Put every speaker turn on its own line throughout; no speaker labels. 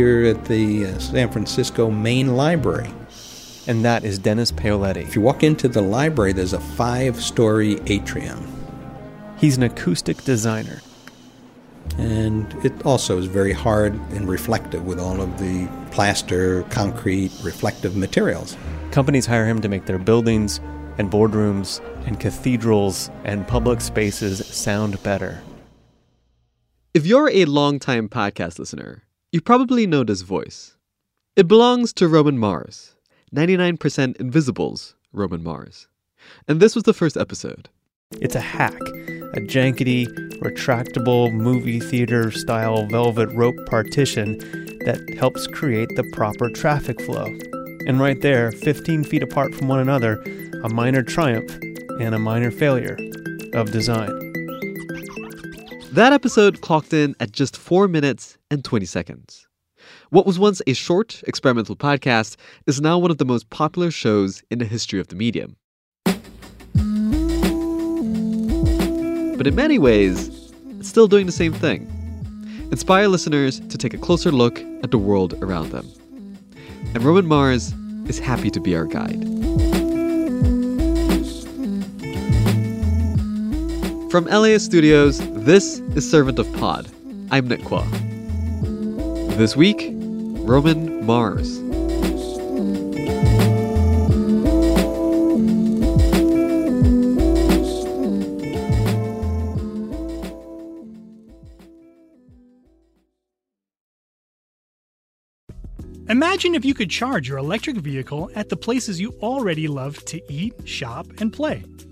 here at the uh, San Francisco Main Library.
And that is Dennis Paoletti.
If you walk into the library, there's a five story atrium.
He's an acoustic designer.
And it also is very hard and reflective with all of the plaster, concrete, reflective materials.
Companies hire him to make their buildings and boardrooms and cathedrals and public spaces sound better.
If you're a longtime podcast listener, you probably know this voice. It belongs to Roman Mars, 99% Invisible's Roman Mars. And this was the first episode.
It's a hack, a jankety, retractable movie theater style velvet rope partition that helps create the proper traffic flow. And right there, 15 feet apart from one another, a minor triumph and a minor failure of design.
That episode clocked in at just 4 minutes and 20 seconds. What was once a short experimental podcast is now one of the most popular shows in the history of the medium. But in many ways, it's still doing the same thing. Inspire listeners to take a closer look at the world around them. And Roman Mars is happy to be our guide. From LAist Studios, this is Servant of Pod. I'm Nick Quah. This week, Roman Mars.
Imagine if you could charge your electric vehicle at the places you already love to eat, shop, and play.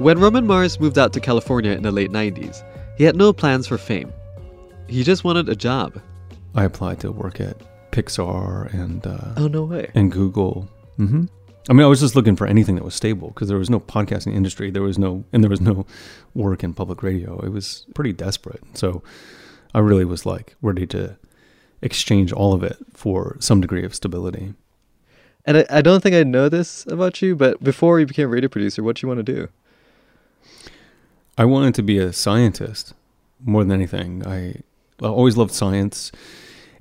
When Roman Mars moved out to California in the late 90s, he had no plans for fame. He just wanted a job.
I applied to work at Pixar and uh,
Oh, no way.
and Google. hmm I mean, I was just looking for anything that was stable because there was no podcasting industry. There was no, and there was no work in public radio. It was pretty desperate. So I really was like ready to exchange all of it for some degree of stability.
And I, I don't think I know this about you, but before you became a radio producer, what do you want to do?
I wanted to be a scientist more than anything. I, I always loved science,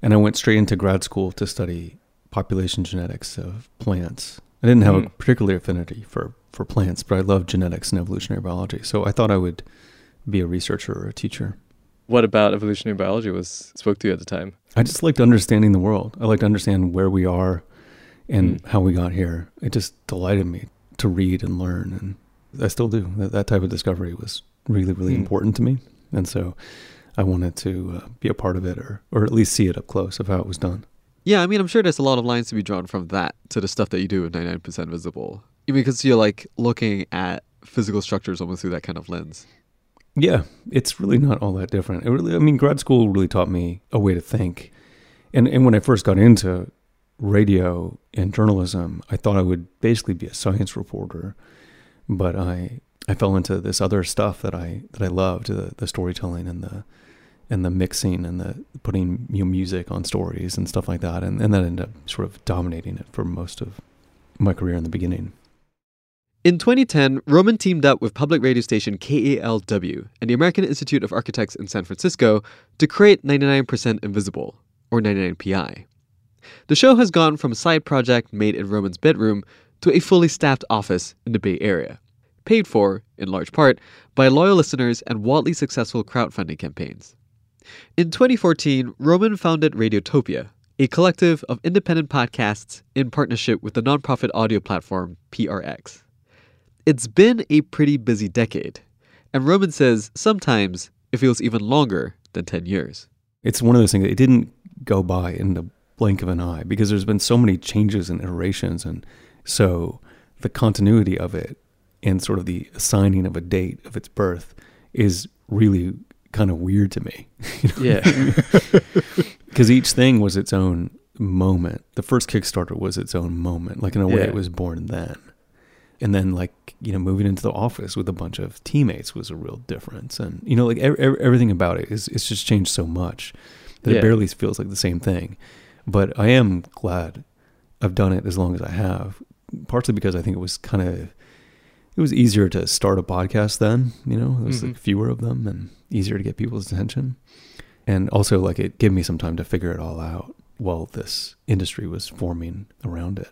and I went straight into grad school to study population genetics of plants. I didn't have a
Mm.
particular affinity for, for plants, but I loved genetics and evolutionary biology. So I thought I would be a researcher or a teacher.
What about evolutionary biology was spoke to you at the time?
I just liked understanding the world. I liked to understand where we are and
Mm.
how we got here. It just delighted me to read and learn, and I still do. That, that type of discovery was really, really
Mm.
important to me, and so I wanted to uh, be a part of it, or or at least see it up close of how it was done.
Yeah, I mean, I'm sure there's a lot of lines to be drawn from that to the stuff that you do with 99% Invisible. Because you're like looking at physical structures almost through that kind of lens.
Yeah, it's really not all that different. It really, I mean, grad school really taught me a way to think, and and when I first got into radio and journalism, I thought I would basically be a science reporter, but I I fell into this other stuff that I that I loved the the storytelling and the and the mixing and the putting music on stories and stuff like that, and and that ended up sort of dominating it for most of my career in the beginning.
In 2010, Roman teamed up with public radio station KALW and the American Institute of Architects in San Francisco to create 99% Invisible, or 99PI. The show has gone from a side project made in Roman's bedroom to a fully staffed office in the Bay Area, paid for, in large part, by loyal listeners and wildly successful crowdfunding campaigns. In 2014, Roman founded Radiotopia, a collective of independent podcasts in partnership with the nonprofit audio platform PRX. It's been a pretty busy decade, and Roman says sometimes it feels even longer than 10 years.
It's one of those things, that it didn't go by in the blink of an eye because there's been so many changes and iterations. And so the continuity of it and sort of the assigning of a date of its birth is really kind of weird to me.
Yeah.
Because each thing was its own moment. The first Kickstarter was its own moment. Like in a way,
Yeah.
it was born then. And then, like you know, moving into the office with a bunch of teammates was a real difference. And you know, like ev- ev- everything about it is it's just changed so much that
Yeah.
it barely feels like the same thing. But I am glad I've done it as long as I have. Partially because I think it was kind of it was easier to start a podcast then. You know, there was like
Mhm.
fewer of them and easier to get people's attention. And also, like it gave me some time to figure it all out while this industry was forming around it.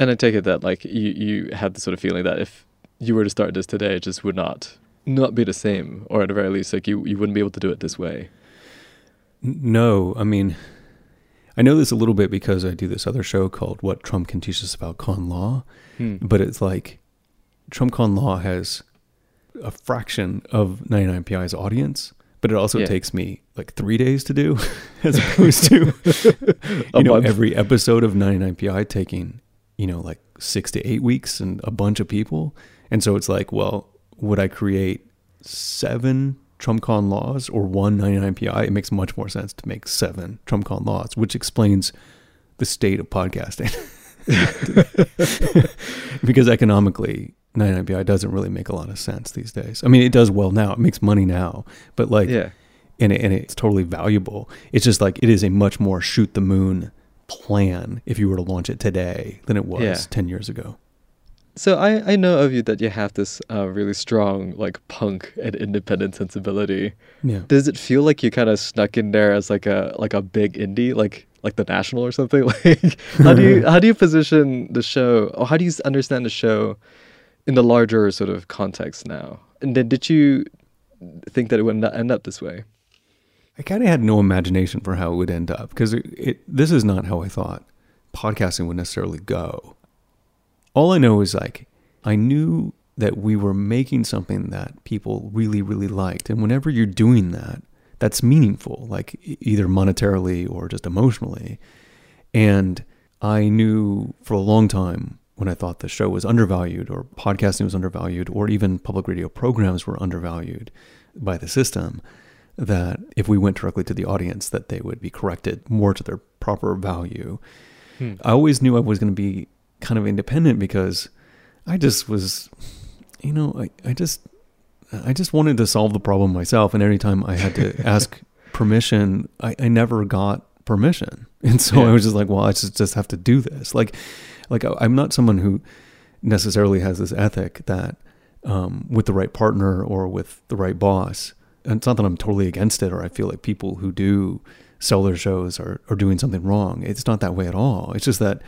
And I take it that like you you had the sort of feeling that if you were to start this today, it just would not not be the same, or at the very least, like you you wouldn't be able to do it this way.
No, I mean, I know this a little bit because I do this other show called What Trump Can Teach Us About Con Law, but it's like Trump Con Law has a fraction of 99PI's audience, but it also
Yeah.
takes me like three days to do, as opposed to you know
month.
every episode of 99PI taking you know like six to eight weeks and a bunch of people, and so it's like, well, would I create seven TrumpCon laws or one 99PI? It makes much more sense to make seven TrumpCon laws, which explains the state of podcasting. because economically, 99PI doesn't really make a lot of sense these days. I mean, it does well now; it makes money now, but like,
yeah.
and, it, and it's totally valuable. It's just like it is a much more shoot the moon plan if you were to launch it today than it was
Yeah.
10 years ago.
So I I know of you that you have this uh, really strong like punk and independent sensibility.
Yeah.
Does it feel like you kind of snuck in there as like a like a big indie, like like the National or something? Like how do you how do you position the show, or how do you understand the show in the larger sort of context now? And then did you think that it would end up this way?
I kind of had no imagination for how it would end up because it, it, this is not how I thought podcasting would necessarily go. All I know is like, I knew that we were making something that people really, really liked. And whenever you're doing that, that's meaningful, like either monetarily or just emotionally. And I knew for a long time when I thought the show was undervalued or podcasting was undervalued or even public radio programs were undervalued by the system that if we went directly to the audience that they would be corrected more to their proper value. Hmm. I always knew I was going to be kind of independent because I just was you know, I, I just I just wanted to solve the problem myself and every time I had to ask permission, I, I never got permission. And so
Yeah.
I was just like, well, I just, just have to do this. Like like I- I'm not someone who necessarily has this ethic that um, with the right partner or with the right boss, and it's not that I'm totally against it or I feel like people who do sell their shows are, are doing something wrong. It's not that way at all. It's just that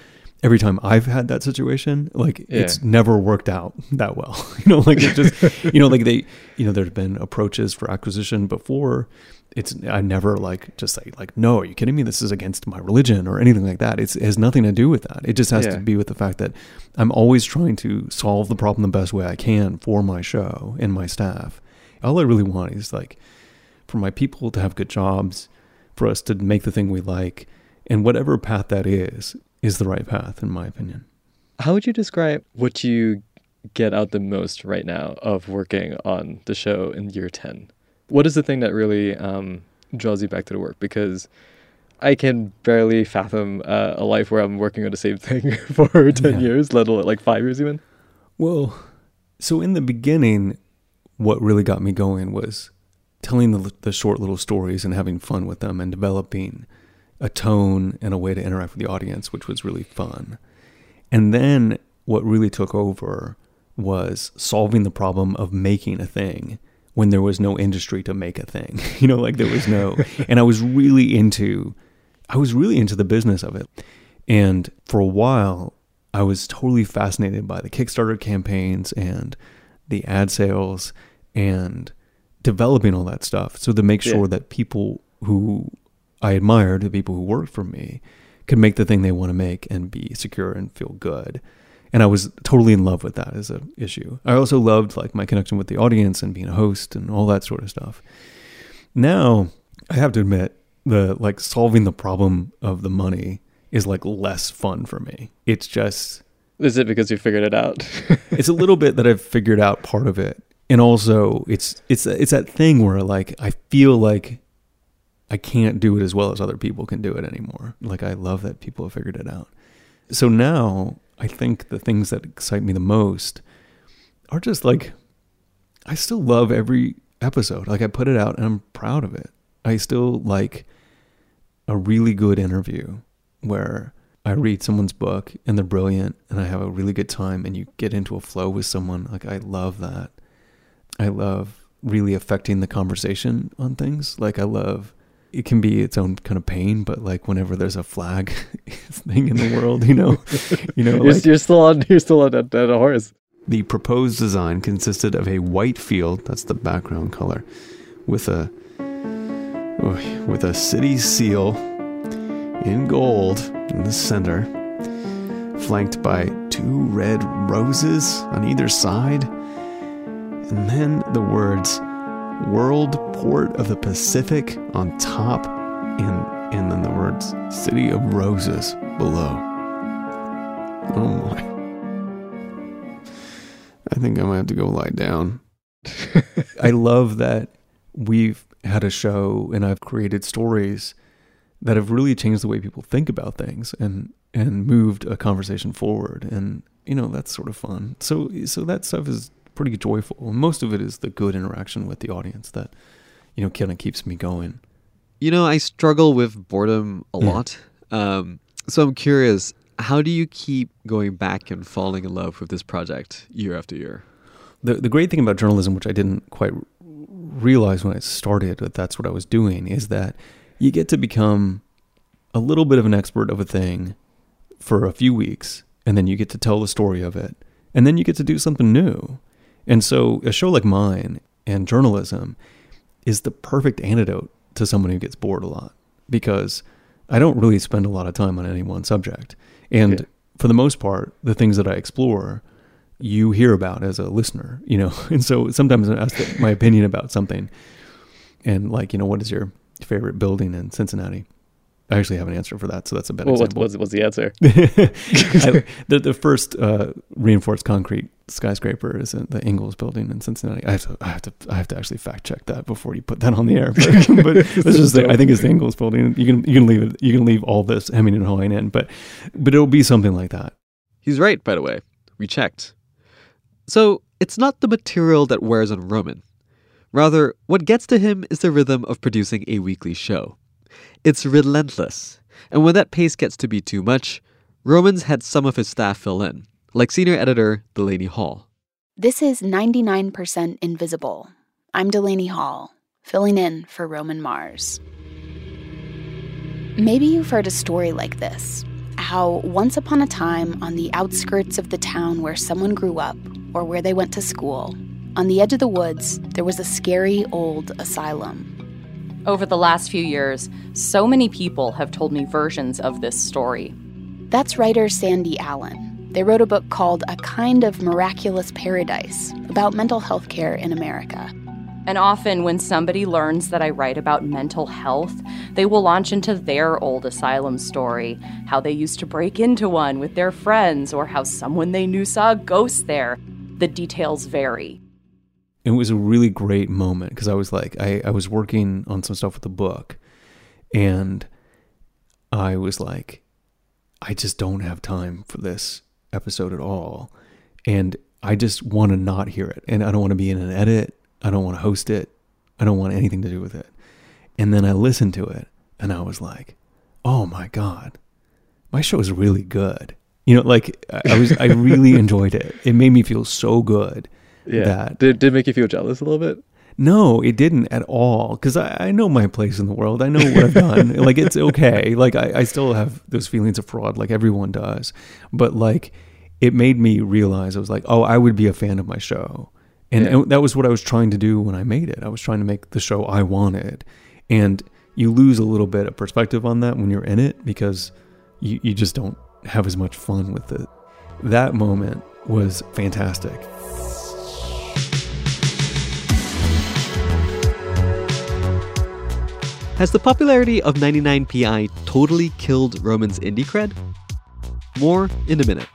every time I've had that situation, like it's never worked out that well. you know, like it just, you know, like they, you know, there's been approaches for acquisition before. It's I never like just say like, no, are you kidding me? This is against my religion or anything like that. It's, it has nothing to do with that. It just has
Yeah.
to be with the fact that I'm always trying to solve the problem the best way I can for my show and my staff. All I really want is like for my people to have good jobs, for us to make the thing we like, and whatever path that is, is the right path, in my opinion.
How would you describe what you get out the most right now of working on the show in year 10? What is the thing that really um, draws you back to the work? Because I can barely fathom uh, a life where I'm working on the same thing for 10
Yeah.
years, let alone like five years even.
Well, so in the beginning, what really got me going was telling the, the short little stories and having fun with them and developing a tone and a way to interact with the audience, which was really fun. And then what really took over was solving the problem of making a thing when there was no industry to make a thing. You know, like there was no, and I was really into, I was really into the business of it. And for a while, I was totally fascinated by the Kickstarter campaigns and the ad sales and developing all that stuff. So to make
Yeah.
sure that people who I admired, the people who worked for me, could make the thing they want to make and be secure and feel good. And I was totally in love with that as an issue. I also loved like my connection with the audience and being a host and all that sort of stuff. Now, I have to admit, the like solving the problem of the money is like less fun for me. It's just
Is it because you figured it out?
it's a little bit that I've figured out part of it, and also it's it's it's that thing where like I feel like I can't do it as well as other people can do it anymore. Like I love that people have figured it out. So now I think the things that excite me the most are just like I still love every episode. Like I put it out and I'm proud of it. I still like a really good interview where I read someone's book and they're brilliant and I have a really good time and you get into a flow with someone. Like I love that. I love really affecting the conversation on things. Like I love it can be its own kind of pain, but like whenever there's a flag thing in the world, you know, you know,
you're,
like
you're still on. You're still on that, that horse.
the proposed design consisted of a white field, that's the background color, with a with a city seal in gold in the center, flanked by two red roses on either side, and then the words World Port of the Pacific on top and and then the words City of Roses below. Oh my. I think I might have to go lie down. I love that we've had a show and I've created stories that have really changed the way people think about things and and moved a conversation forward and you know that's sort of fun. So so that stuff is pretty joyful. Most of it is the good interaction with the audience that you know kind of keeps me going.
You know, I struggle with boredom a
Yeah.
lot. Um, so I'm curious, how do you keep going back and falling in love with this project year after year?
the the great thing about journalism, which I didn't quite realize when I started that that's what I was doing, is that you get to become a little bit of an expert of a thing for a few weeks, and then you get to tell the story of it, and then you get to do something new. And so, a show like mine and journalism is the perfect antidote to someone who gets bored a lot because I don't really spend a lot of time on any one subject. And
Yeah.
for the most part, the things that I explore, you hear about as a listener, you know. And so sometimes I ask my opinion about something, and like, you know, what is your favorite building in Cincinnati? I actually have an answer for that, so that's a better
Well, what,
example.
what's, what's the answer?
I, the the first uh, reinforced concrete skyscraper is in the Ingalls building in Cincinnati. I have to I have to I have to actually fact check that before you put that on the air. But, but let's just say I think it's the Ingalls building. You can you can leave it you can leave all this Hemming and Hawing in, but but it'll be something like that.
He's right, by the way. We checked. So it's not the material that wears on Roman. Rather, what gets to him is the rhythm of producing a weekly show. It's relentless, and when that pace gets to be too much, Roman's had some of his staff fill in, like senior editor Delaney Hall.
This is 99% Invisible. I'm Delaney Hall, filling in for Roman Mars. Maybe you've heard a story like this how once upon a time, on the outskirts of the town where someone grew up or where they went to school, on the edge of the woods, there was a scary old asylum.
Over the last few years, so many people have told me versions of this story.
That's writer Sandy Allen. They wrote a book called A Kind of Miraculous Paradise about mental health care in America.
And often, when somebody learns that I write about mental health, they will launch into their old asylum story how they used to break into one with their friends, or how someone they knew saw a ghost there. The details vary.
it was a really great moment because I was like, I, I was working on some stuff with the book and I was like, I just don't have time for this episode at all. And I just want to not hear it. And I don't want to be in an edit. I don't want to host it. I don't want anything to do with it. And then I listened to it and I was like, oh my God, my show is really good. You know, like I was, I really enjoyed it. It made me feel so good Yeah. that
Did, did make you feel jealous a little bit?
No, it didn't at all. Because I, I know my place in the world. I know what I've done. like it's okay. Like I, I still have those feelings of fraud, like everyone does. But like, it made me realize I was like, oh, I would be a fan of my show, and,
Yeah.
and that was what I was trying to do when I made it. I was trying to make the show I wanted, and you lose a little bit of perspective on that when you're in it because you, you just don't have as much fun with it. That moment was fantastic.
Has the popularity of 99pi totally killed Roman's indie cred? More in a minute.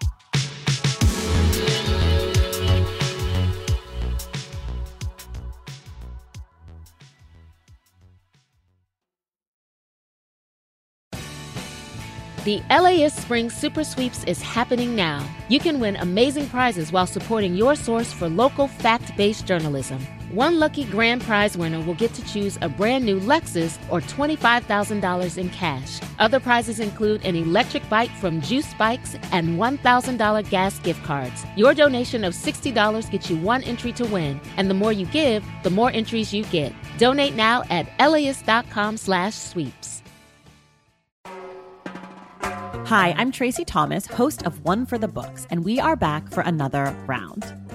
The LAist Spring Super Sweeps is happening now. You can win amazing prizes while supporting your source for local fact based journalism. One lucky grand prize winner will get to choose a brand new Lexus or $25,000 in cash. Other prizes include an electric bike from Juice Bikes and $1,000 gas gift cards. Your donation of $60 gets you one entry to win, and the more you give, the more entries you get. Donate now at laist.com slash sweeps.
Hi, I'm Tracy Thomas, host of One for the Books, and we are back for another round.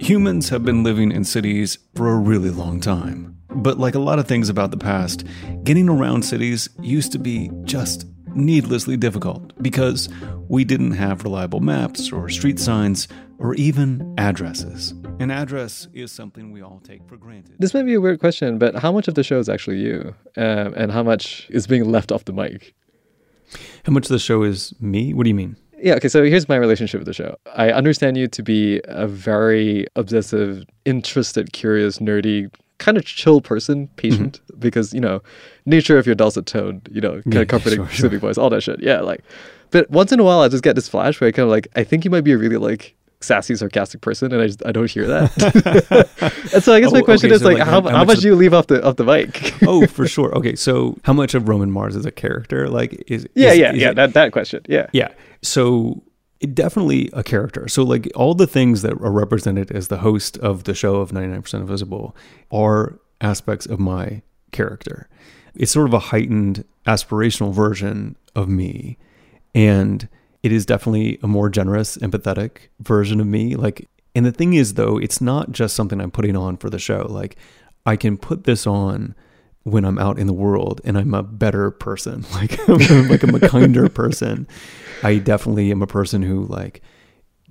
Humans have been living in cities for a really long time. But like a lot of things about the past, getting around cities used to be just needlessly difficult because we didn't have reliable maps or street signs or even addresses. An address is something we all take for granted.
This might be a weird question, but how much of the show is actually you? Um, and how much is being left off the mic?
How much of the show is me? What do you mean?
Yeah, okay, so here's my relationship with the show. I understand you to be a very obsessive, interested, curious, nerdy, kind of chill person, patient, mm-hmm. because, you know, nature of your dulcet tone, you know, kind yeah, of comforting sure, sleeping sure. voice, all that shit. Yeah, like, but once in a while, I just get this flash where I kind of like, I think you might be a really like sassy, sarcastic person, and I just I don't hear that. and so I guess oh, my question okay, is so like, like, how, how, how much, much do you leave off the off the mic?
oh, for sure. Okay, so how much of Roman Mars is a character? Like, is
yeah,
is,
yeah,
is
yeah.
It,
that that question. Yeah,
yeah. So it definitely a character. So like all the things that are represented as the host of the show of 99% Invisible are aspects of my character. It's sort of a heightened aspirational version of me. And it is definitely a more generous, empathetic version of me. Like, and the thing is, though, it's not just something I'm putting on for the show. Like, I can put this on when I'm out in the world and I'm a better person. Like, like I'm a kinder person. I definitely am a person who, like,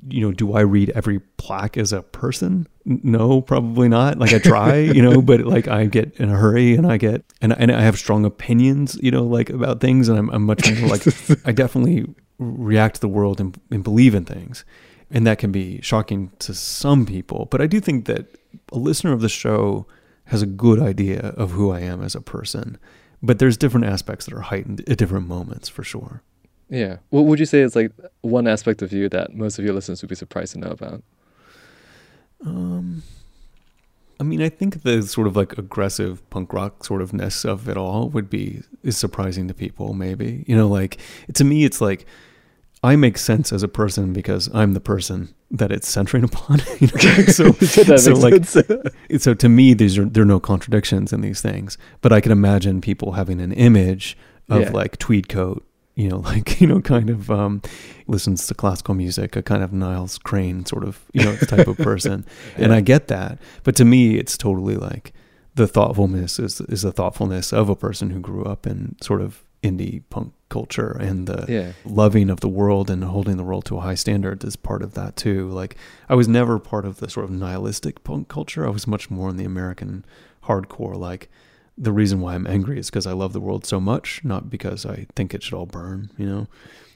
you know, do I read every plaque as a person? No, probably not. Like I try, you know, but like I get in a hurry and I get and and I have strong opinions, you know, like about things, and I'm, I'm much more like I definitely react to the world and, and believe in things. And that can be shocking to some people. But I do think that a listener of the show has a good idea of who I am as a person. But there's different aspects that are heightened at different moments for sure.
Yeah. What would you say is like one aspect of you that most of your listeners would be surprised to know about?
Um, I mean, I think the sort of like aggressive punk rock sort of ness of it all would be is surprising to people. Maybe you know, like to me, it's like I make sense as a person because I'm the person that it's centering upon. You know? so, so like, so to me, these are there are no contradictions in these things. But I can imagine people having an image of yeah. like tweed coat, you know, like you know, kind of um, listens to classical music, a kind of Niles Crane sort of you know type of person, yeah. and I get that. But to me, it's totally like the thoughtfulness is is the thoughtfulness of a person who grew up in sort of indie punk culture and the yeah. loving of the world and holding the world to a high standard is part of that too. Like I was never part of the sort of nihilistic punk culture. I was much more in the American hardcore. Like the reason why I'm angry is because I love the world so much, not because I think it should all burn. You know.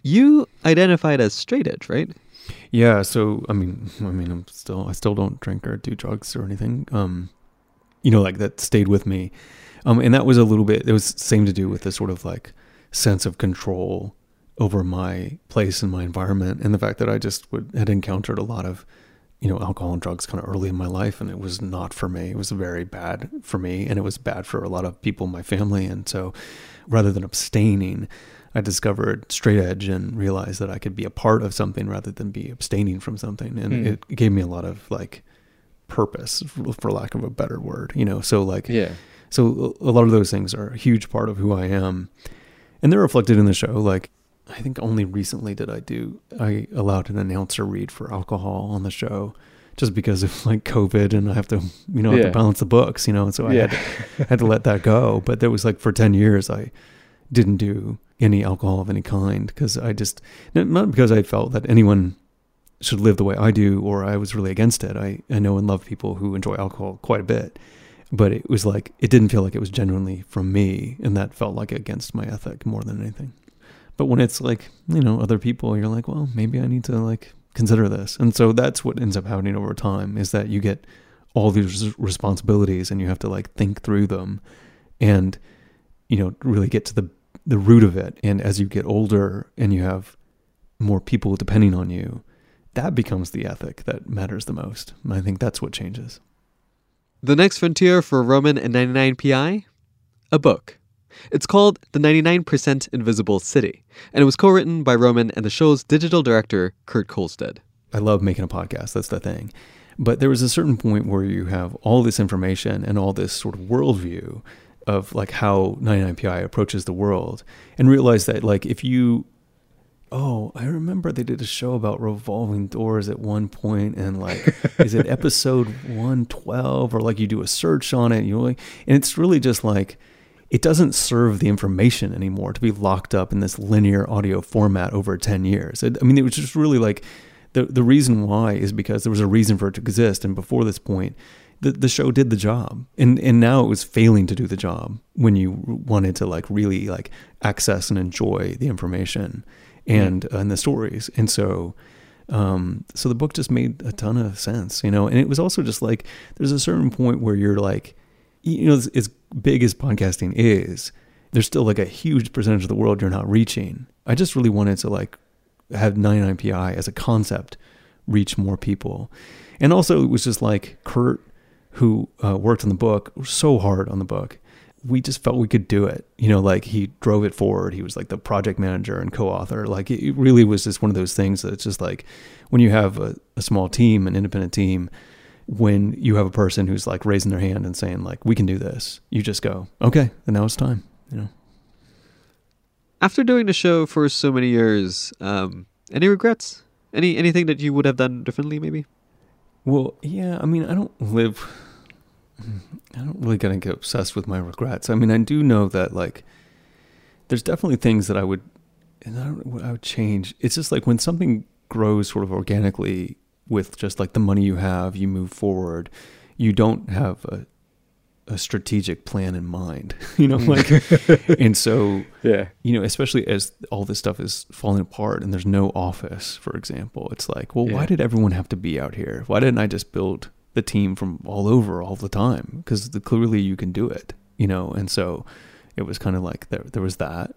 You identified as straight edge, right?
Yeah. So I mean, I mean, I'm still I still don't drink or do drugs or anything. Um, you know, like that stayed with me. Um, and that was a little bit, it was same to do with the sort of like sense of control over my place and my environment and the fact that I just would had encountered a lot of you know, alcohol and drugs kind of early in my life, and it was not for me. It was very bad for me, and it was bad for a lot of people in my family. And so, rather than abstaining, I discovered straight edge and realized that I could be a part of something rather than be abstaining from something. And
Hmm.
it gave me a lot of like purpose, for lack of a better word, you know. So like,
Yeah.
So a lot of those things are a huge part of who I am, and they're reflected in the show. Like, I think only recently did I do I allowed an announcer read for alcohol on the show. Just because of like COVID and I have to, you know, have to balance the books, you know, and so I
Yeah.
had to, had to let that go. But there was like for 10 years, I didn't do any alcohol of any kind because I just, not because I felt that anyone should live the way I do or I was really against it. I, I know and love people who enjoy alcohol quite a bit, but it was like, it didn't feel like it was genuinely from me. And that felt like against my ethic more than anything. But when it's like, you know, other people, you're like, well, maybe I need to like consider this. And so that's what ends up happening over time is that you get all these responsibilities and you have to like think through them and, you know, really get to the, the root of it. And as you get older and you have more people depending on you, that becomes the ethic that matters the most. And I think that's what changes.
The next frontier for Roman and 99PI? A book. It's called The 99% Invisible City, and it was co written by Roman and the show's digital director, Kurt Kohlstedt.
I love making a podcast. That's the thing. But there was a certain point where you have all this information and all this sort of worldview of like how 99PI approaches the world and realize that like if you oh i remember they did a show about revolving doors at one point and like is it episode 112 or like you do a search on it and you like and it's really just like it doesn't serve the information anymore to be locked up in this linear audio format over 10 years. It, i mean it was just really like the the reason why is because there was a reason for it to exist and before this point the, the show did the job. And and now it was failing to do the job when you wanted to like really like access and enjoy the information and uh, and the stories. And so um so the book just made a ton of sense you know? And it was also just like there's a certain point where you're like you know as, as big as podcasting is there's still like a huge percentage of the world you're not reaching. I just really wanted to like have 99pi as a concept reach more people. And also it was just like kurt who uh, worked on the book so hard on the book we just felt we could do it you know like he drove it forward he was like the project manager and co-author like it really was just one of those things that it's just like when you have a, a small team an independent team when you have a person who's like raising their hand and saying like we can do this you just go okay and now it's time you know
After doing the show for so many years, um, any regrets? Any anything that you would have done differently, maybe?
Well, yeah, I mean, I don't live. I don't really gonna get obsessed with my regrets. I mean, I do know that like, there's definitely things that I would, and I don't, what I would change. It's just like when something grows sort of organically with just like the money you have, you move forward. You don't have a a strategic plan in mind, you know, like, and so
Yeah.
you know, especially as all this stuff is falling apart and there's no office, for example, it's like, well, why did everyone have to be out here? Why didn't I just build the team from all over all the time? Because clearly you can do it, you know? And so it was kind of like there, there was that.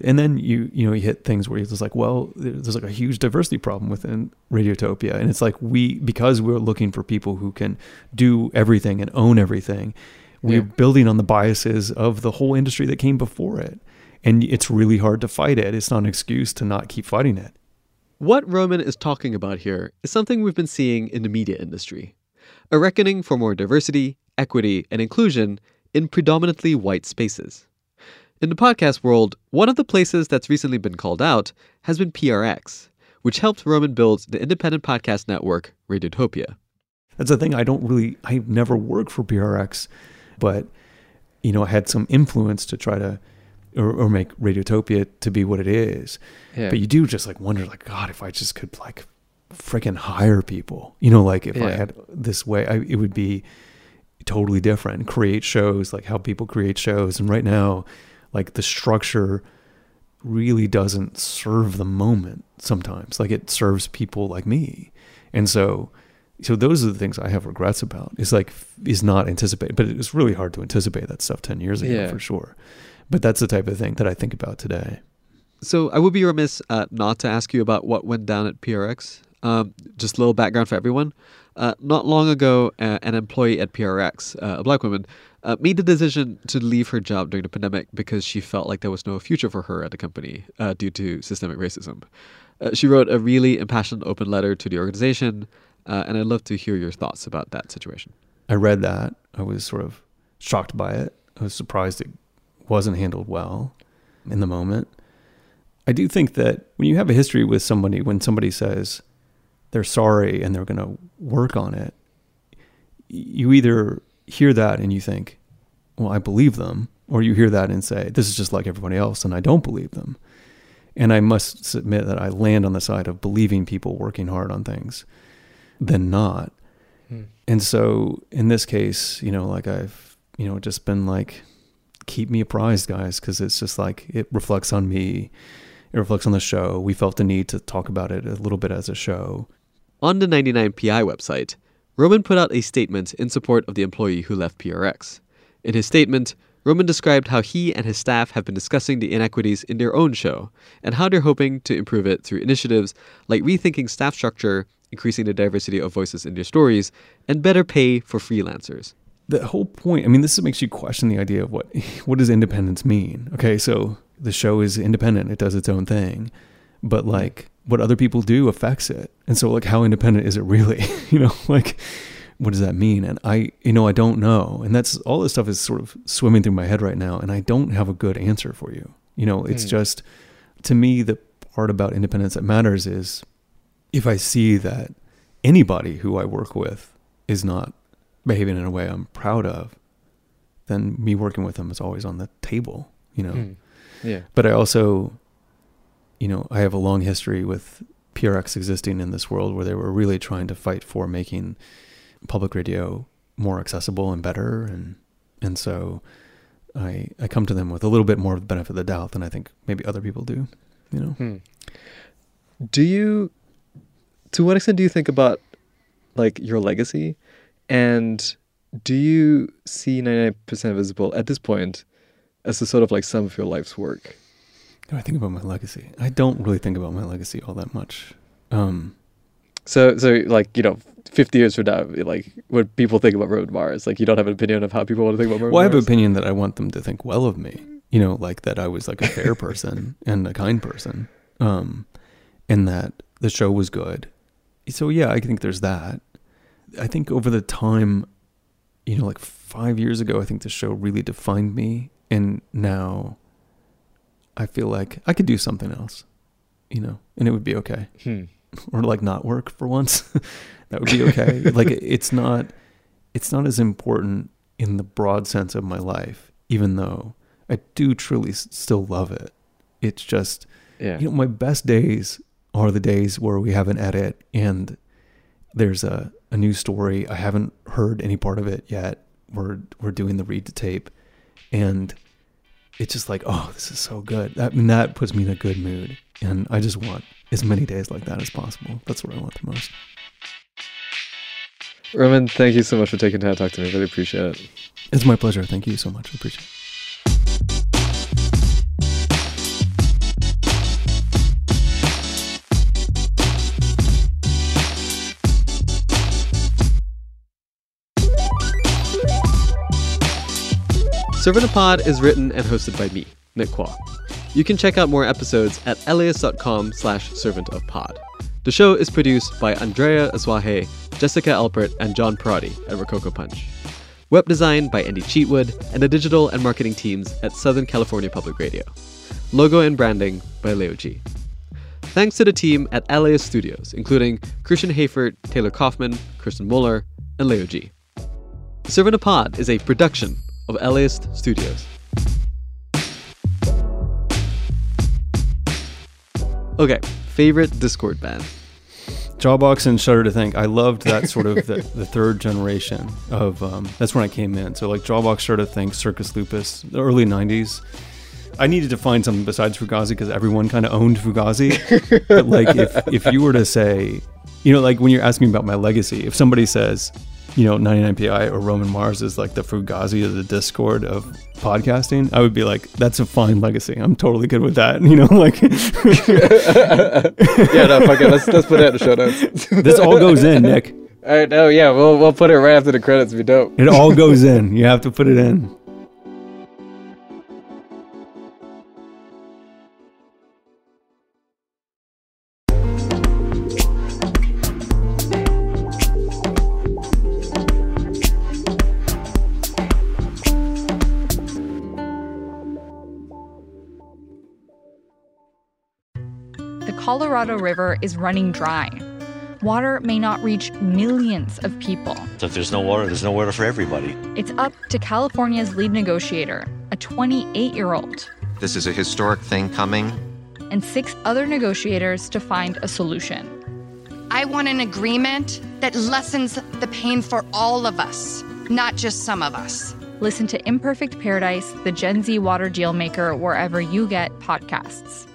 And then you, you know, you hit things where you're just like, well, there's like a huge diversity problem within Radiotopia. And it's like we, because we're looking for people who can do everything and own everything, we're
Yeah.
building on the biases of the whole industry that came before it. And it's really hard to fight it. It's not an excuse to not keep fighting it.
What Roman is talking about here is something we've been seeing in the media industry a reckoning for more diversity, equity, and inclusion in predominantly white spaces. In the podcast world, one of the places that's recently been called out has been PRX, which helped Roman build the independent podcast network Radiotopia.
That's the thing. I don't really, I've never worked for PRX, but, you know, I had some influence to try to, or, or make Radiotopia to be what it is.
Yeah.
But you do just like wonder, like, God, if I just could like freaking hire people, you know, like if I had this way, I, it would be totally different. Create shows, like how people create shows. And right now, like the structure really doesn't serve the moment sometimes. Like it serves people like me. And so, so those are the things I have regrets about. Is like is not anticipated, but it's really hard to anticipate that stuff ten years ago
Yeah.
for sure. But that's the type of thing that I think about today.
So I would be remiss uh, not to ask you about what went down at PRX. Um, just a little background for everyone. Uh, not long ago, uh, an employee at PRX, uh, a black woman, uh, made the decision to leave her job during the pandemic because she felt like there was no future for her at the company uh, due to systemic racism. Uh, she wrote a really impassioned open letter to the organization, and I'd love to hear your thoughts about that situation.
I read that. I was sort of shocked by it. I was surprised it wasn't handled well in the moment. I do think that when you have a history with somebody, when somebody says they're sorry and they're going to work on it, you either hear that and you think, well, I believe them, or you hear that and say, this is just like everybody else and I don't believe them. And I must submit that I land on the side of believing people working hard on things than not. Hmm. And so in this case, you know, like I've, you know, just been like, keep me apprised, guys, because it's just like it reflects on me. It reflects on the show. We felt the need to talk about it a little bit as a show.
On the 99PI website, Roman put out a statement in support of the employee who left PRX. In his statement, Roman described how he and his staff have been discussing the inequities in their own show and how they're hoping to improve it through initiatives like rethinking staff structure, increasing the diversity of voices in their stories, and better pay for freelancers.
The whole point i mean this makes you question the idea of what what does independence mean? Okay so the show is independent. It does its own thing. But like what other people do affects it and so like how independent is it really you know like what does that mean and i you know i don't know and that's all this stuff is sort of swimming through my head right now and i don't have a good answer for you you know it's mm. just to me the part about independence that matters is if i see that anybody who i work with is not behaving in a way I'm proud of, then me working with them is always on the table, you know. Mm.
Yeah.
But I also, you know, I have a long history with PRX existing in this world where they were really trying to fight for making public radio more accessible and better and and so I I come to them with a little bit more of the benefit of the doubt than I think maybe other people do, you know. Hmm.
Do you to what extent do you think about like your legacy and do you see 99% Invisible at this point as a sort of like some of your life's work?
Do I think about my legacy? I don't really think about my legacy all that much. Um,
so, so like you know, fifty years from now, like what people think about Roman Mars, like you don't have an opinion of how people want to think about Roman
Well,
I
have an opinion that I want them to think well of me. You know, like that I was like a fair person and a kind person, um, and that the show was good. So yeah, I think there's that. I think over the time, you know, like five years ago, I think the show really defined me. And now I feel like I could do something else, you know, and it would be okay. Hmm. Or like not work for once. that would be okay. like it's not, it's not as important in the broad sense of my life, even though I do truly still love it. It's just, yeah. you know, my best days are the days where we have an edit and there's a, a new story. I haven't heard any part of it yet. We're we're doing the read to tape, and it's just like, oh, this is so good. That I mean, that puts me in a good mood, and I just want as many days like that as possible. That's what I want the most.
Roman, thank you so much for taking time to talk to me. Really appreciate it.
It's my pleasure. Thank you so much. I appreciate it.
Servant of Pod is written and hosted by me, Nick Quah. You can check out more episodes at laist.com slash servantofpod. The show is produced by Andrea Aswahe, Jessica Alpert, and John Parati at Rococo Punch. Web design by Andy Cheatwood and the digital and marketing teams at Southern California Public Radio. Logo and branding by Leo G. Thanks to the team at LAist Studios, including Christian Hayford, Taylor Kaufman, Kristen Muller, and Leo G. Servant of Pod is a production of LAist Studios. Okay, favorite Dischord band.
Jawbox and Shudder to Think. I loved that sort of the, the third generation of. Um, that's when I came in. So like Jawbox, Shudder to Think, Circus Lupus, the early '90s. I needed to find something besides Fugazi because everyone kind of owned Fugazi. but like if if you were to say, you know, like when you're asking about my legacy, if somebody says, you know, 99PI or Roman Mars is like the Fugazi of the Dischord of podcasting, I would be like, that's a fine legacy. I'm totally good with that. You know, like.
yeah, no, fuck it. Let's, let's put it in the show notes.
this all goes in, Nick.
All right, no, yeah, we'll, we'll put it right after the credits. Be dope.
It all goes in. You have to put it in.
Colorado River is running dry. Water may not reach millions of people.
So if there's no water, there's no water for everybody.
It's up to California's lead negotiator, a 28 year old.
This is a historic thing coming.
And six other negotiators to find a solution.
I want an agreement that lessens the pain for all of us, not just some of us.
Listen to Imperfect Paradise, the Gen Z water deal maker, wherever you get podcasts.